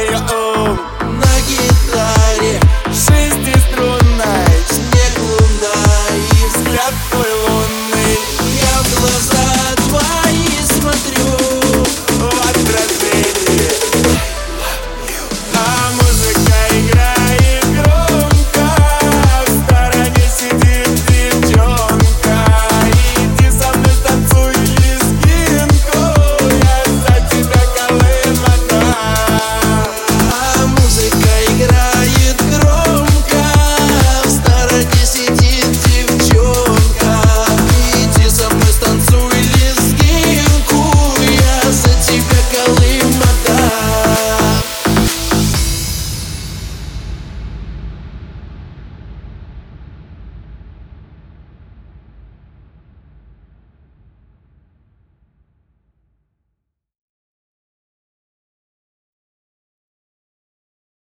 fire oh.